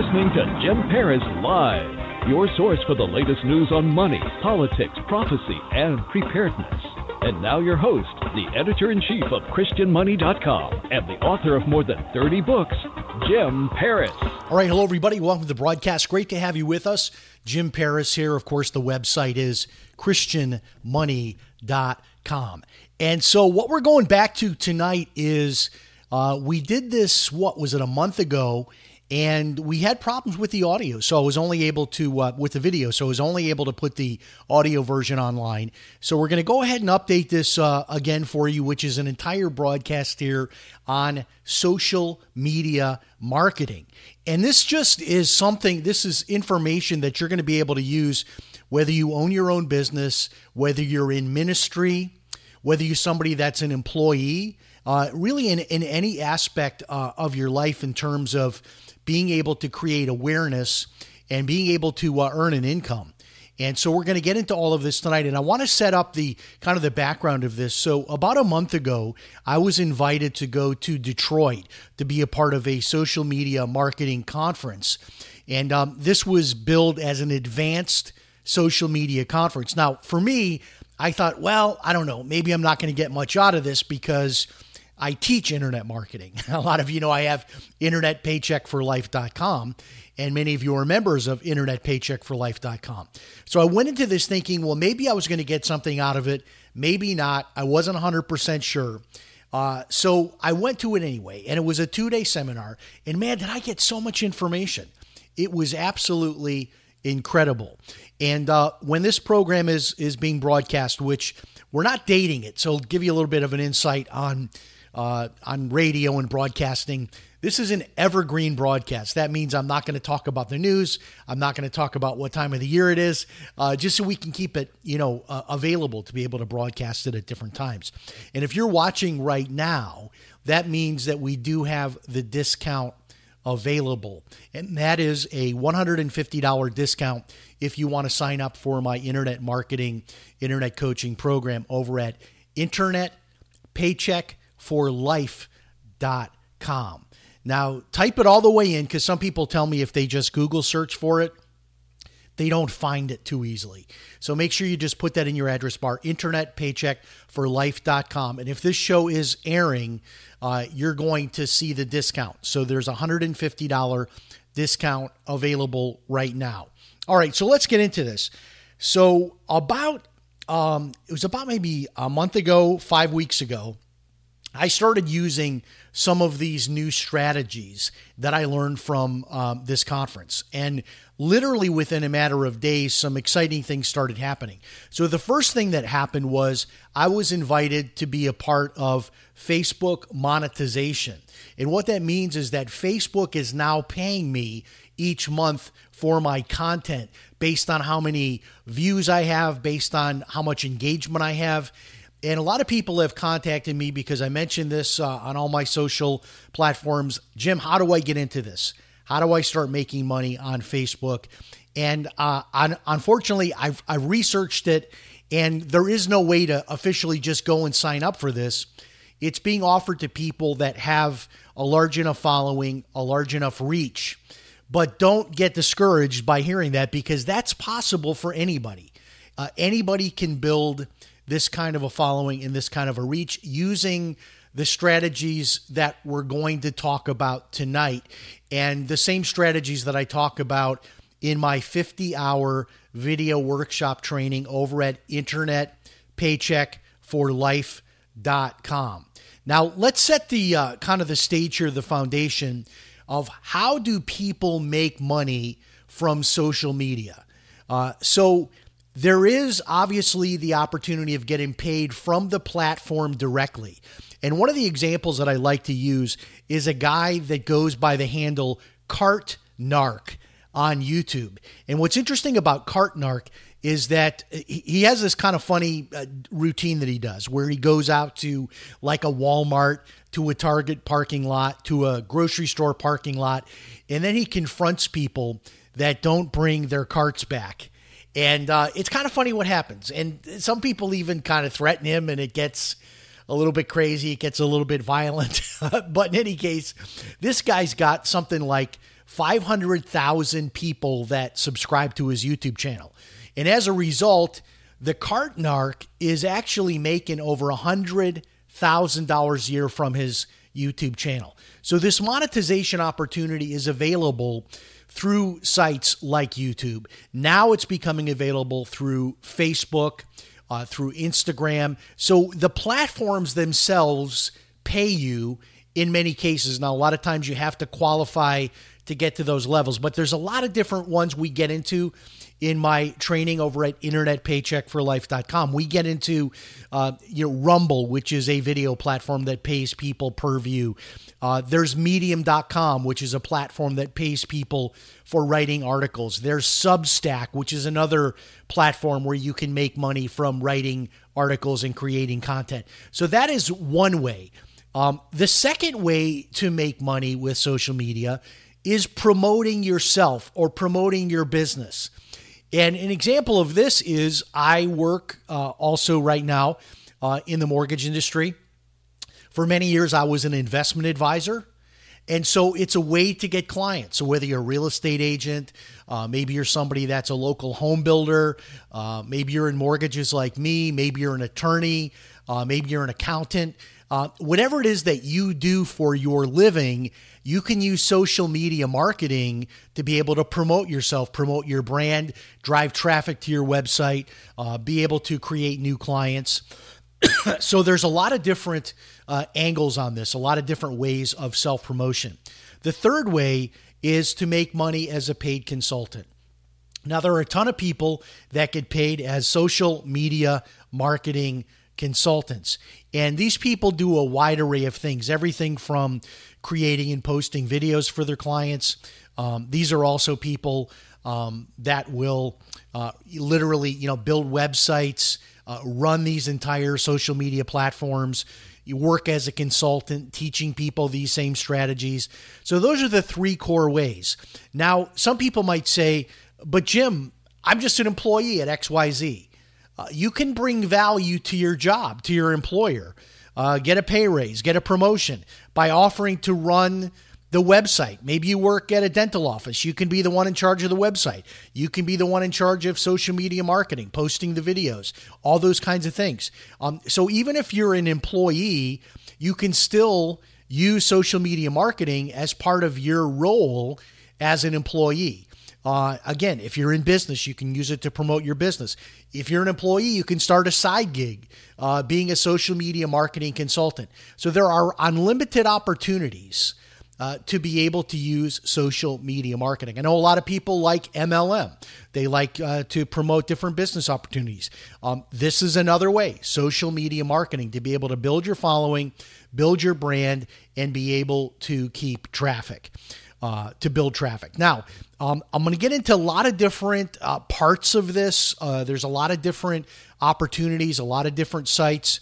Listening to Jim Paris Live, your source for the latest news on money, politics, prophecy, and preparedness. And now your host, the editor in chief of ChristianMoney.com and the author of more than 30 books, Jim Paris. All right, hello everybody. Welcome to the broadcast. Great to have you with us. Jim Paris here. Of course, the website is christianmoney.com. And so what we're going back to tonight is uh, we did this, what was it, a month ago, and we had problems with the audio. So I was only able to, uh, with the video, so I was only able to put the audio version online. So we're going to go ahead and update this uh, again for you, which is an entire broadcast here on social media marketing. And this just is something, this is information that you're going to be able to use whether you own your own business, whether you're in ministry, whether you're somebody that's an employee, uh, really in, in any aspect uh, of your life in terms of being able to create awareness and being able to uh, earn an income. And so we're going to get into all of this tonight. And I want to set up the kind of the background of this. So about a month ago, I was invited to go to Detroit to be a part of a social media marketing conference. And um, this was billed as an advanced social media conference. Now, for me, I thought, well, I don't know, maybe I'm not going to get much out of this because I teach internet marketing. A lot of you know I have internetpaycheckforlife.com, and many of you are members of internetpaycheckforlife.com. So I went into this thinking, well, maybe I was going to get something out of it, maybe not. I wasn't 100% sure. Uh, so I went to it anyway, and it was a two day seminar. And man, did I get so much information! It was absolutely incredible. And uh, when this program is is being broadcast, which we're not dating it, so I'll give you a little bit of an insight on uh, on radio and broadcasting. This is an evergreen broadcast. That means I'm not going to talk about the news. I'm not going to talk about what time of the year it is, uh, just so we can keep it, you know, uh, available to be able to broadcast it at different times. And if you're watching right now, that means that we do have the discount available, and that is a $150 discount if you want to sign up for my internet marketing, internet coaching program over at Internet Paycheck forlife.com. Now, type it all the way in because some people tell me if they just Google search for it, they don't find it too easily. So make sure you just put that in your address bar, internetpaycheckforlife.com. And if this show is airing, uh, you're going to see the discount. So there's a $150 discount available right now. All right, so let's get into this. So about um, it was about maybe a month ago, five weeks ago, I started using some of these new strategies that I learned from um, this conference. And literally within a matter of days, some exciting things started happening. So, the first thing that happened was I was invited to be a part of Facebook monetization. And what that means is that Facebook is now paying me each month for my content based on how many views I have, based on how much engagement I have. And a lot of people have contacted me because I mentioned this uh, on all my social platforms. Jim, how do I get into this? How do I start making money on Facebook? And uh, on, unfortunately, I've, I researched it, and there is no way to officially just go and sign up for this. It's being offered to people that have a large enough following, a large enough reach. But don't get discouraged by hearing that because that's possible for anybody. Uh, anybody can build this kind of a following and this kind of a reach using the strategies that we're going to talk about tonight and the same strategies that I talk about in my 50 hour video workshop training over at internetpaycheckforlife.com. Now, let's set the uh, kind of the stage here, the foundation of how do people make money from social media. Uh, so, there is obviously the opportunity of getting paid from the platform directly. And one of the examples that I like to use is a guy that goes by the handle Cart Narc on YouTube. And what's interesting about Cart Narc is that he has this kind of funny uh, routine that he does where he goes out to like a Walmart, to a Target parking lot, to a grocery store parking lot, and then he confronts people that don't bring their carts back. And uh, it's kind of funny what happens. And some people even kind of threaten him, and it gets a little bit crazy. It gets a little bit violent. but in any case, this guy's got something like 500,000 people that subscribe to his YouTube channel. And as a result, the cart narc is actually making over a hundred thousand dollars a year from his YouTube channel. So this monetization opportunity is available through sites like YouTube. Now it's becoming available through Facebook, uh, through Instagram. So the platforms themselves pay you in many cases. Now, a lot of times you have to qualify to get to those levels, but there's a lot of different ones we get into in my training over at internetpaycheckforlife.com. We get into uh, you know Rumble, which is a video platform that pays people per view. Uh, there's medium.com, which is a platform that pays people for writing articles. There's Substack, which is another platform where you can make money from writing articles and creating content. So that is one way. Um, the second way to make money with social media is promoting yourself or promoting your business. And an example of this is I work uh, also right now uh, in the mortgage industry. For many years, I was an investment advisor. And so it's a way to get clients. So whether you're a real estate agent, uh, maybe you're somebody that's a local home builder, uh, maybe you're in mortgages like me, maybe you're an attorney, uh, maybe you're an accountant, uh, whatever it is that you do for your living, you can use social media marketing to be able to promote yourself, promote your brand, drive traffic to your website, uh, be able to create new clients. so there's a lot of different uh, angles on this, a lot of different ways of self promotion. The third way is to make money as a paid consultant. Now, there are a ton of people that get paid as social media marketing consultants. And these people do a wide array of things, everything from creating and posting videos for their clients. Um, these are also people um, that will uh, literally, you know, build websites, uh, run these entire social media platforms. You work as a consultant, teaching people these same strategies. So those are the three core ways. Now, some people might say, "But Jim, I'm just an employee at XYZ." Uh, you can bring value to your job, to your employer uh, get a pay raise, get a promotion by offering to run the website. Maybe you work at a dental office. You can be the one in charge of the website. You can be the one in charge of social media marketing, posting the videos, all those kinds of things. Um, so even if you're an employee, you can still use social media marketing as part of your role as an employee. Uh, again, if you're in business, you can use it to promote your business. If you're an employee, you can start a side gig uh, being a social media marketing consultant. So there are unlimited opportunities uh, to be able to use social media marketing. I know a lot of people like MLM. They like uh, to promote different business opportunities. Um, this is another way, social media marketing, to be able to build your following, build your brand, and be able to keep traffic uh, to build traffic. Now, um, I'm going to get into a lot of different uh, parts of this. Uh, there's a lot of different opportunities, a lot of different sites.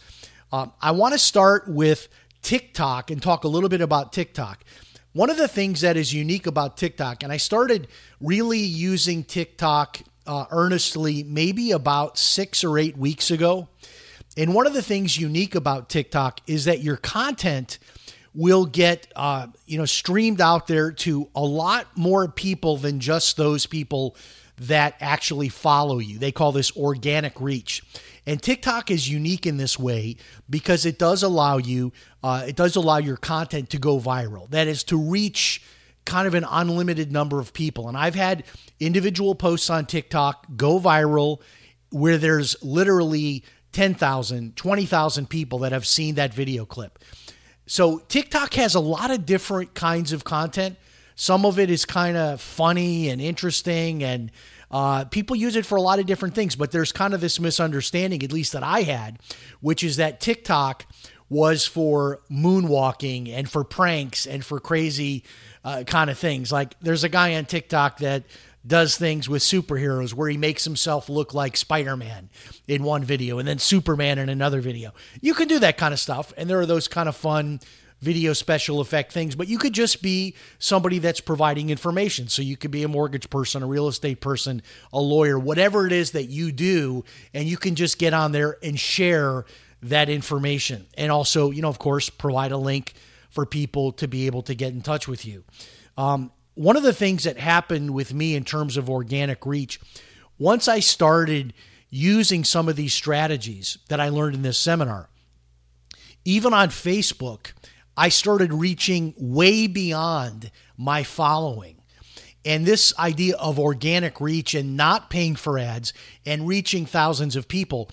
Um, I want to start with TikTok and talk a little bit about TikTok. One of the things that is unique about TikTok, and I started really using TikTok uh, earnestly maybe about six or eight weeks ago. And one of the things unique about TikTok is that your content will get uh, you know streamed out there to a lot more people than just those people that actually follow you. They call this organic reach. And TikTok is unique in this way because it does allow you, uh, it does allow your content to go viral. That is to reach kind of an unlimited number of people. And I've had individual posts on TikTok go viral where there's literally 10,000, 20,000 people that have seen that video clip. So TikTok has a lot of different kinds of content. Some of it is kind of funny and interesting, and Uh, people use it for a lot of different things, but there's kind of this misunderstanding, at least that I had, which is that TikTok was for moonwalking and for pranks and for crazy uh, kind of things. Like there's a guy on TikTok that does things with superheroes where he makes himself look like Spider-Man in one video and then Superman in another video. You can do that kind of stuff and there are those kind of fun video special effect things, but you could just be somebody that's providing information. So you could be a mortgage person, a real estate person, a lawyer, whatever it is that you do and you can just get on there and share that information. And also, you know, of course, provide a link for people to be able to get in touch with you. Um, one of the things that happened with me in terms of organic reach, once I started using some of these strategies that I learned in this seminar, even on Facebook, I started reaching way beyond my following. And this idea of organic reach and not paying for ads and reaching thousands of people,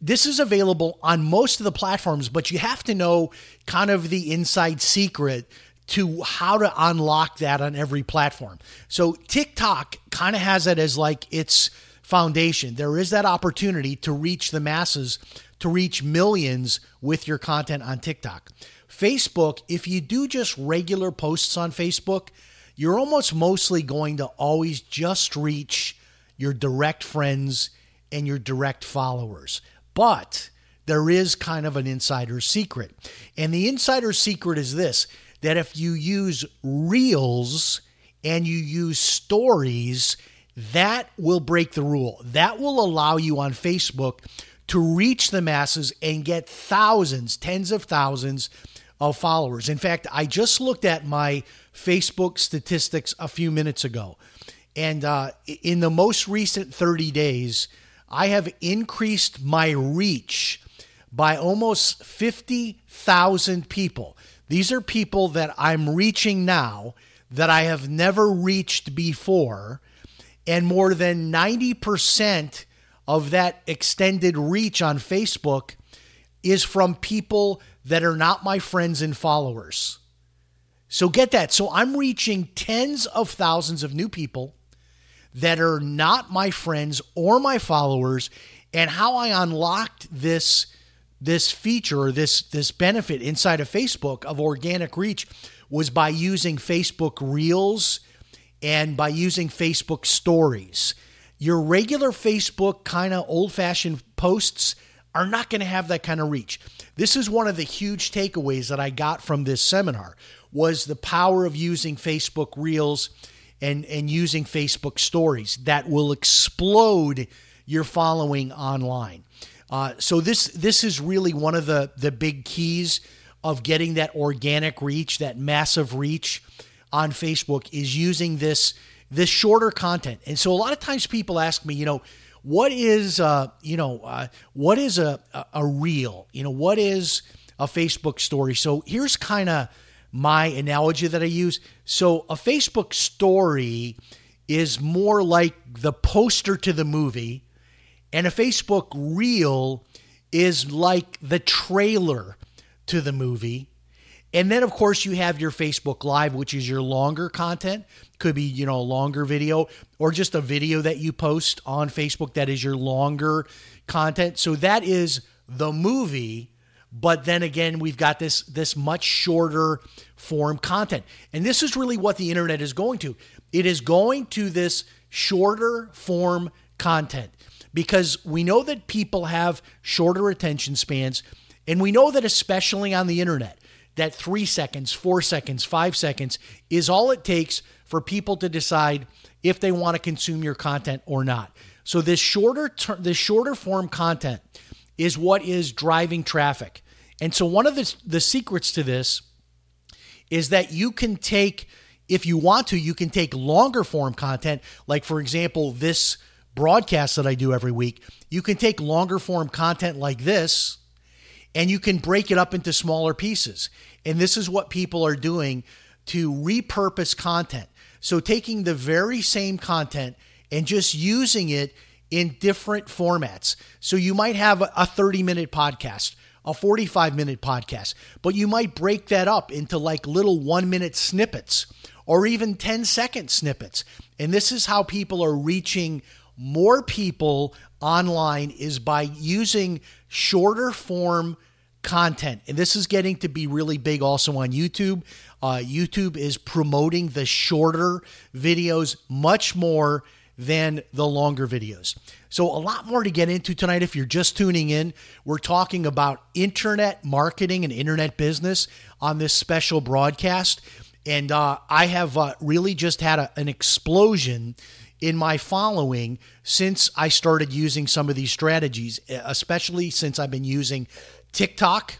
this is available on most of the platforms, but you have to know kind of the inside secret to how to unlock that on every platform. So TikTok kind of has it as like its foundation. There is that opportunity to reach the masses, to reach millions with your content on TikTok. Facebook, if you do just regular posts on Facebook, you're almost mostly going to always just reach your direct friends and your direct followers. But there is kind of an insider secret. And the insider secret is this that if you use reels and you use stories, that will break the rule. That will allow you on Facebook to reach the masses and get thousands, tens of thousands of followers. In fact, I just looked at my Facebook statistics a few minutes ago. And uh, in the most recent 30 days, I have increased my reach by almost 50,000 people. These are people that I'm reaching now that I have never reached before. And more than 90% of that extended reach on Facebook is from people that are not my friends and followers. So get that. So I'm reaching tens of thousands of new people that are not my friends or my followers. And how I unlocked this this feature, or this this benefit inside of Facebook of organic reach was by using Facebook Reels and by using Facebook Stories. Your regular Facebook kind of old-fashioned posts are not going to have that kind of reach. This is one of the huge takeaways that I got from this seminar was the power of using Facebook Reels and and using Facebook Stories that will explode your following online. Uh, so this this is really one of the the big keys of getting that organic reach, that massive reach on Facebook is using this this shorter content. And so a lot of times people ask me, you know, what is uh, you know uh, what is a, a a reel? You know, what is a Facebook story? So here's kind of my analogy that I use. So a Facebook story is more like the poster to the movie and a Facebook reel is like the trailer to the movie. And then, of course, you have your Facebook Live, which is your longer content. Could be, you know, a longer video or just a video that you post on Facebook that is your longer content. So that is the movie. But then again, we've got this this much shorter form content. And this is really what the internet is going to. It is going to this shorter form content because we know that people have shorter attention spans. And we know that, especially on the internet, that three seconds, four seconds, five seconds is all it takes for people to decide if they want to consume your content or not. So this shorter ter- this shorter form content is what is driving traffic. And so one of the, the secrets to this is that you can take if you want to, you can take longer form content, like for example, this broadcasts that I do every week, you can take longer form content like this and you can break it up into smaller pieces. And this is what people are doing to repurpose content. So taking the very same content and just using it in different formats. So you might have a 30 minute podcast, a 45 minute podcast, but you might break that up into like little one minute snippets or even 10 second snippets. And this is how people are reaching more people online is by using shorter form content. And this is getting to be really big also on YouTube. Uh, YouTube is promoting the shorter videos much more than the longer videos. So, a lot more to get into tonight. If you're just tuning in, we're talking about internet marketing and internet business on this special broadcast. And uh, I have uh, really just had a, an explosion in my following since I started using some of these strategies, especially since I've been using TikTok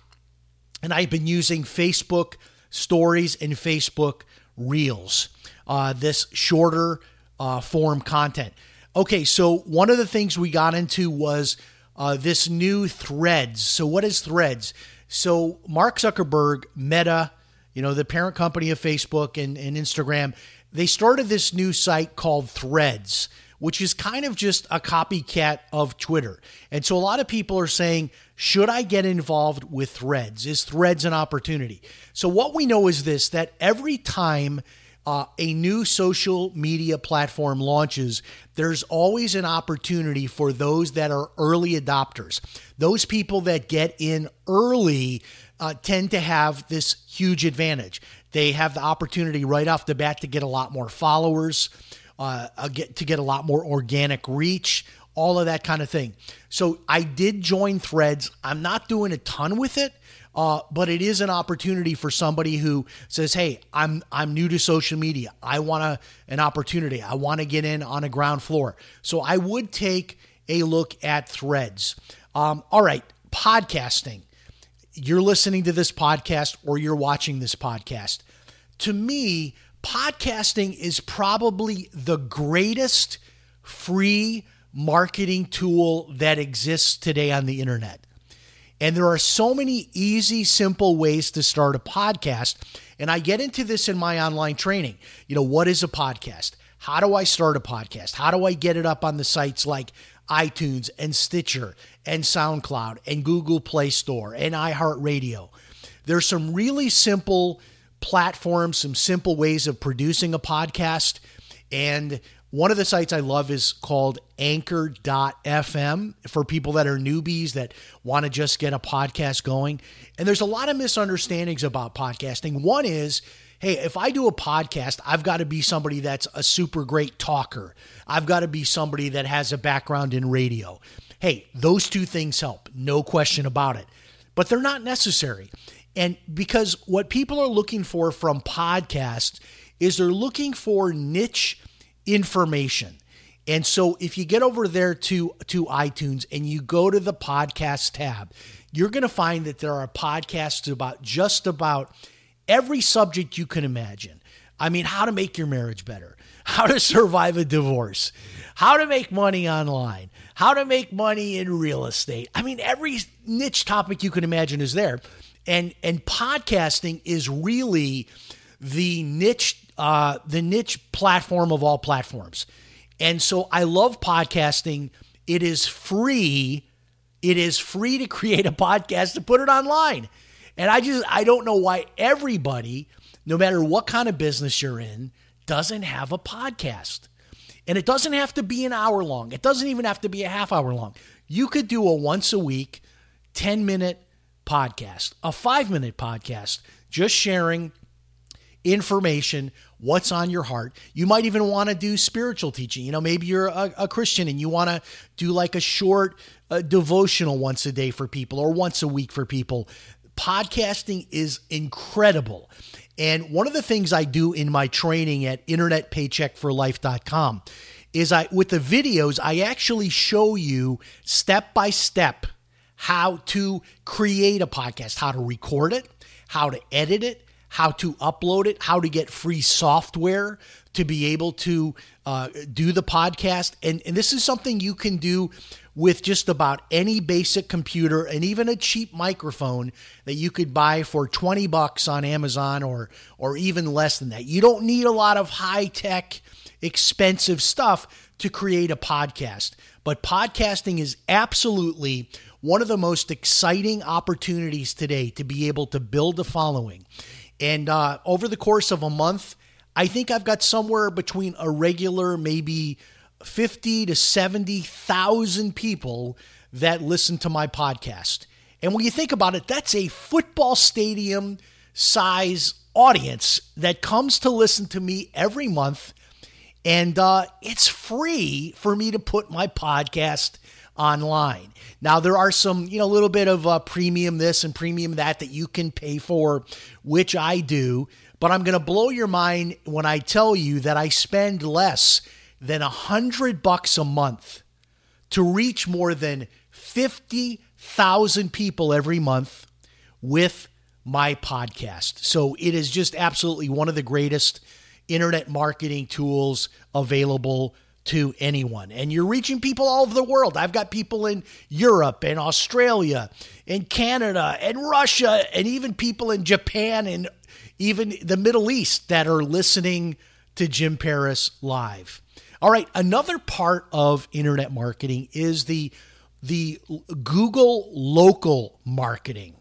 and I've been using Facebook stories and Facebook reels, uh, this shorter uh, form content. Okay, so one of the things we got into was uh, this new threads. So, what is threads? So, Mark Zuckerberg, Meta, you know, the parent company of Facebook and, and Instagram, they started this new site called Threads, which is kind of just a copycat of Twitter. And so a lot of people are saying, should I get involved with Threads? Is Threads an opportunity? So what we know is this that every time uh, a new social media platform launches, there's always an opportunity for those that are early adopters. Those people that get in early uh, tend to have this huge advantage. They have the opportunity right off the bat to get a lot more followers, uh, uh, get to get a lot more organic reach, all of that kind of thing. So I did join Threads. I'm not doing a ton with it. Uh, but it is an opportunity for somebody who says, "Hey, I'm I'm new to social media. I want a, an opportunity. I want to get in on a ground floor." So I would take a look at Threads. Um, all right, podcasting you're listening to this podcast or you're watching this podcast. To me, podcasting is probably the greatest free marketing tool that exists today on the internet. And there are so many easy, simple ways to start a podcast. And I get into this in my online training. You know, what is a podcast? How do I start a podcast? How do I get it up on the sites like iTunes and Stitcher and SoundCloud and Google Play Store and iHeartRadio. There's some really simple platforms, some simple ways of producing a podcast. And one of the sites I love is called anchor.fm for people that are newbies that want to just get a podcast going. And there's a lot of misunderstandings about podcasting. One is, hey, if I do a podcast, I've got to be somebody that's a super great talker. I've got to be somebody that has a background in radio. Hey, those two things help, no question about it. But they're not necessary. And because what people are looking for from podcasts is they're looking for niche information. And so if you get over there to to iTunes and you go to the podcast tab, you're going to find that there are podcasts about just about every subject you can imagine. I mean, how to make your marriage better, how to survive a divorce, how to make money online, how to make money in real estate. I mean, every niche topic you can imagine is there. And and podcasting is really the niche uh, the niche platform of all platforms. And so I love podcasting. It is free. It is free to create a podcast to put it online. And I just I don't know why everybody, no matter what kind of business you're in, doesn't have a podcast. And it doesn't have to be an hour long. It doesn't even have to be a half hour long. You could do a once a week 10 minute podcast, a 5 minute podcast just sharing information, what's on your heart. You might even want to do spiritual teaching. You know, maybe you're a, a Christian and you want to do like a short uh, devotional once a day for people or once a week for people podcasting is incredible. And one of the things I do in my training at internetpaycheckforlife.com is I with the videos I actually show you step by step how to create a podcast, how to record it, how to edit it, how to upload it, how to get free software to be able to uh, do the podcast. And, and this is something you can do with just about any basic computer and even a cheap microphone that you could buy for 20 bucks on Amazon or or even less than that. You don't need a lot of high-tech expensive stuff to create a podcast. But podcasting is absolutely one of the most exciting opportunities today to be able to build a following. And uh, over the course of a month, I think I've got somewhere between a regular, maybe 50 to 70,000 people that listen to my podcast. And when you think about it, that's a football stadium size audience that comes to listen to me every month. And uh, it's free for me to put my podcast online. Now, there are some, you know, a little bit of uh, premium this and premium that that you can pay for, which I do. But I'm going to blow your mind when I tell you that I spend less than a hundred bucks a month to reach more than 50,000 people every month with my podcast. So it is just absolutely one of the greatest internet marketing tools available to anyone. And you're reaching people all over the world. I've got people in Europe and Australia and Canada and Russia and even people in Japan and even the Middle East that are listening to Jim Paris live. All right, another part of internet marketing is the the Google local marketing.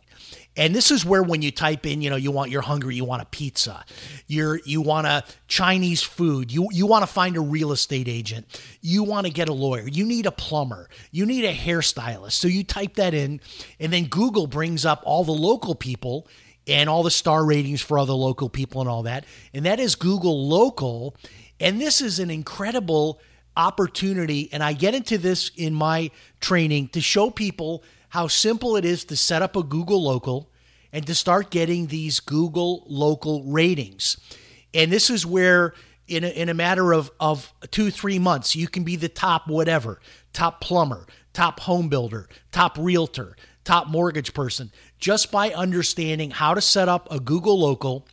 And this is where when you type in, you know, you want you're hungry, you want a pizza, you're you want a Chinese food, you you want to find a real estate agent, you want to get a lawyer, you need a plumber, you need a hairstylist. So you type that in, and then Google brings up all the local people and all the star ratings for other local people and all that. And that is Google Local. And this is an incredible opportunity. And I get into this in my training to show people how simple it is to set up a Google local and to start getting these Google local ratings. And this is where, in a, in a matter of, of two, three months, you can be the top whatever top plumber, top home builder, top realtor, top mortgage person, just by understanding how to set up a Google local,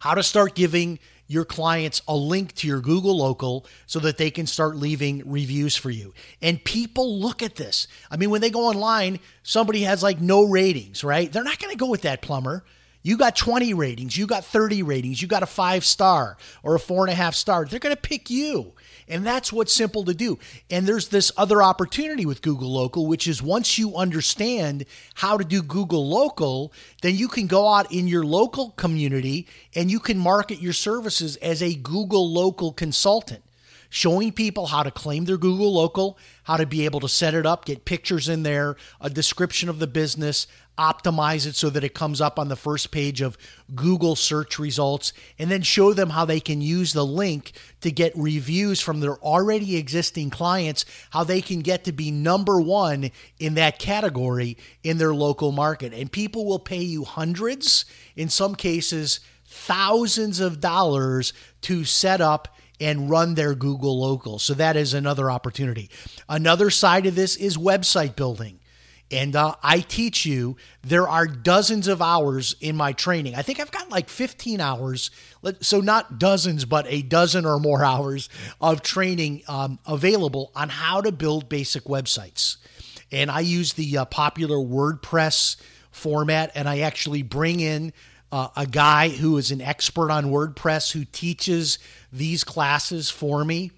how to start giving your clients a link to your Google local so that they can start leaving reviews for you. And people look at this. I mean, when they go online, somebody has like no ratings, right? They're not going to go with that plumber. You got 20 ratings, you got 30 ratings, you got a five star or a four and a half star. They're going to pick you. And that's what's simple to do. And there's this other opportunity with Google Local, which is once you understand how to do Google Local, then you can go out in your local community and you can market your services as a Google Local consultant showing people how to claim their Google local, how to be able to set it up, get pictures in there, a description of the business, optimize it so that it comes up on the first page of Google search results, and then show them how they can use the link to get reviews from their already existing clients, how they can get to be number one in that category in their local market. And people will pay you hundreds, in some cases, thousands of dollars to set up and run their Google local. So that is another opportunity. Another side of this is website building. And uh, I teach you, there are dozens of hours in my training. I think I've got like 15 hours, so not dozens, but a dozen or more hours of training um, available on how to build basic websites. And I use the uh, popular WordPress format, and I actually bring in uh, a guy who is an expert on WordPress who teaches these classes for me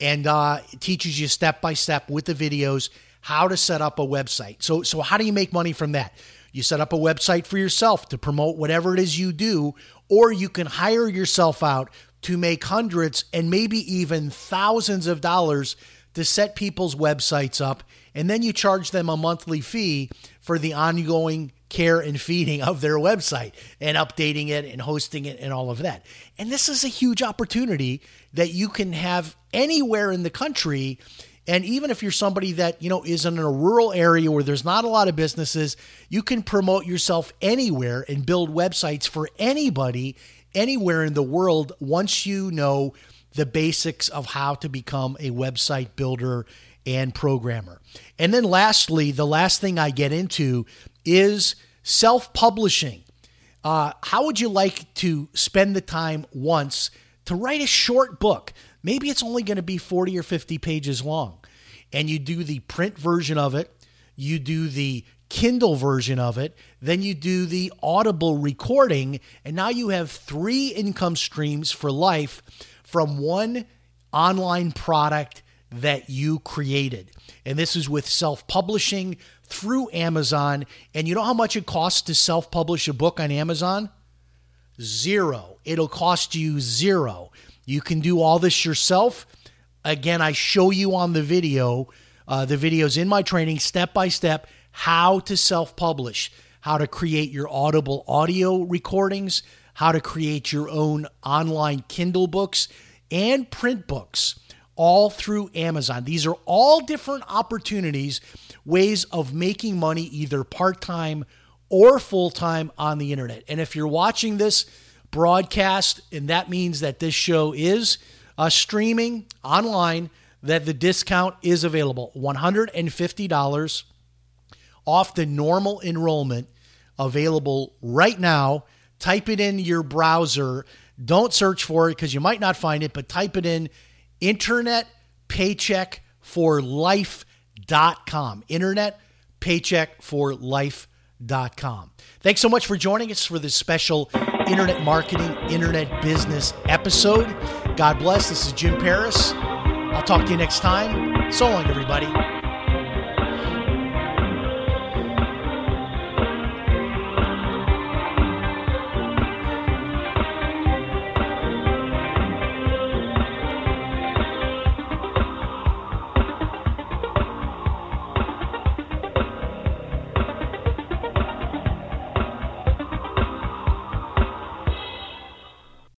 and uh, teaches you step by step with the videos how to set up a website. So, so how do you make money from that? You set up a website for yourself to promote whatever it is you do, or you can hire yourself out to make hundreds and maybe even thousands of dollars to set people's websites up. And then you charge them a monthly fee for the ongoing care and feeding of their website and updating it and hosting it and all of that. And this is a huge opportunity that you can have anywhere in the country. And even if you're somebody that, you know, is in a rural area where there's not a lot of businesses, you can promote yourself anywhere and build websites for anybody anywhere in the world once you know the basics of how to become a website builder and programmer. And then lastly, the last thing I get into is self publishing. Uh, how would you like to spend the time once to write a short book? Maybe it's only going to be 40 or 50 pages long. And you do the print version of it, you do the Kindle version of it, then you do the audible recording, and now you have three income streams for life from one online product that you created. And this is with self publishing through Amazon. And you know how much it costs to self publish a book on Amazon? Zero. It'll cost you zero. You can do all this yourself. Again, I show you on the video, uh, the videos in my training, step by step, how to self publish, how to create your audible audio recordings, how to create your own online Kindle books and print books, all through Amazon. These are all different opportunities, ways of making money either part time or full time on the internet. And if you're watching this broadcast, and that means that this show is uh, streaming online, that the discount is available $150 off the normal enrollment available right now. Type it in your browser. Don't search for it because you might not find it, but type it in internet paycheck for life.com. Internet paycheck for life.com. Thanks so much for joining us for this special internet marketing, internet business episode. God bless. This is Jim Paris. I'll talk to you next time. So long, everybody.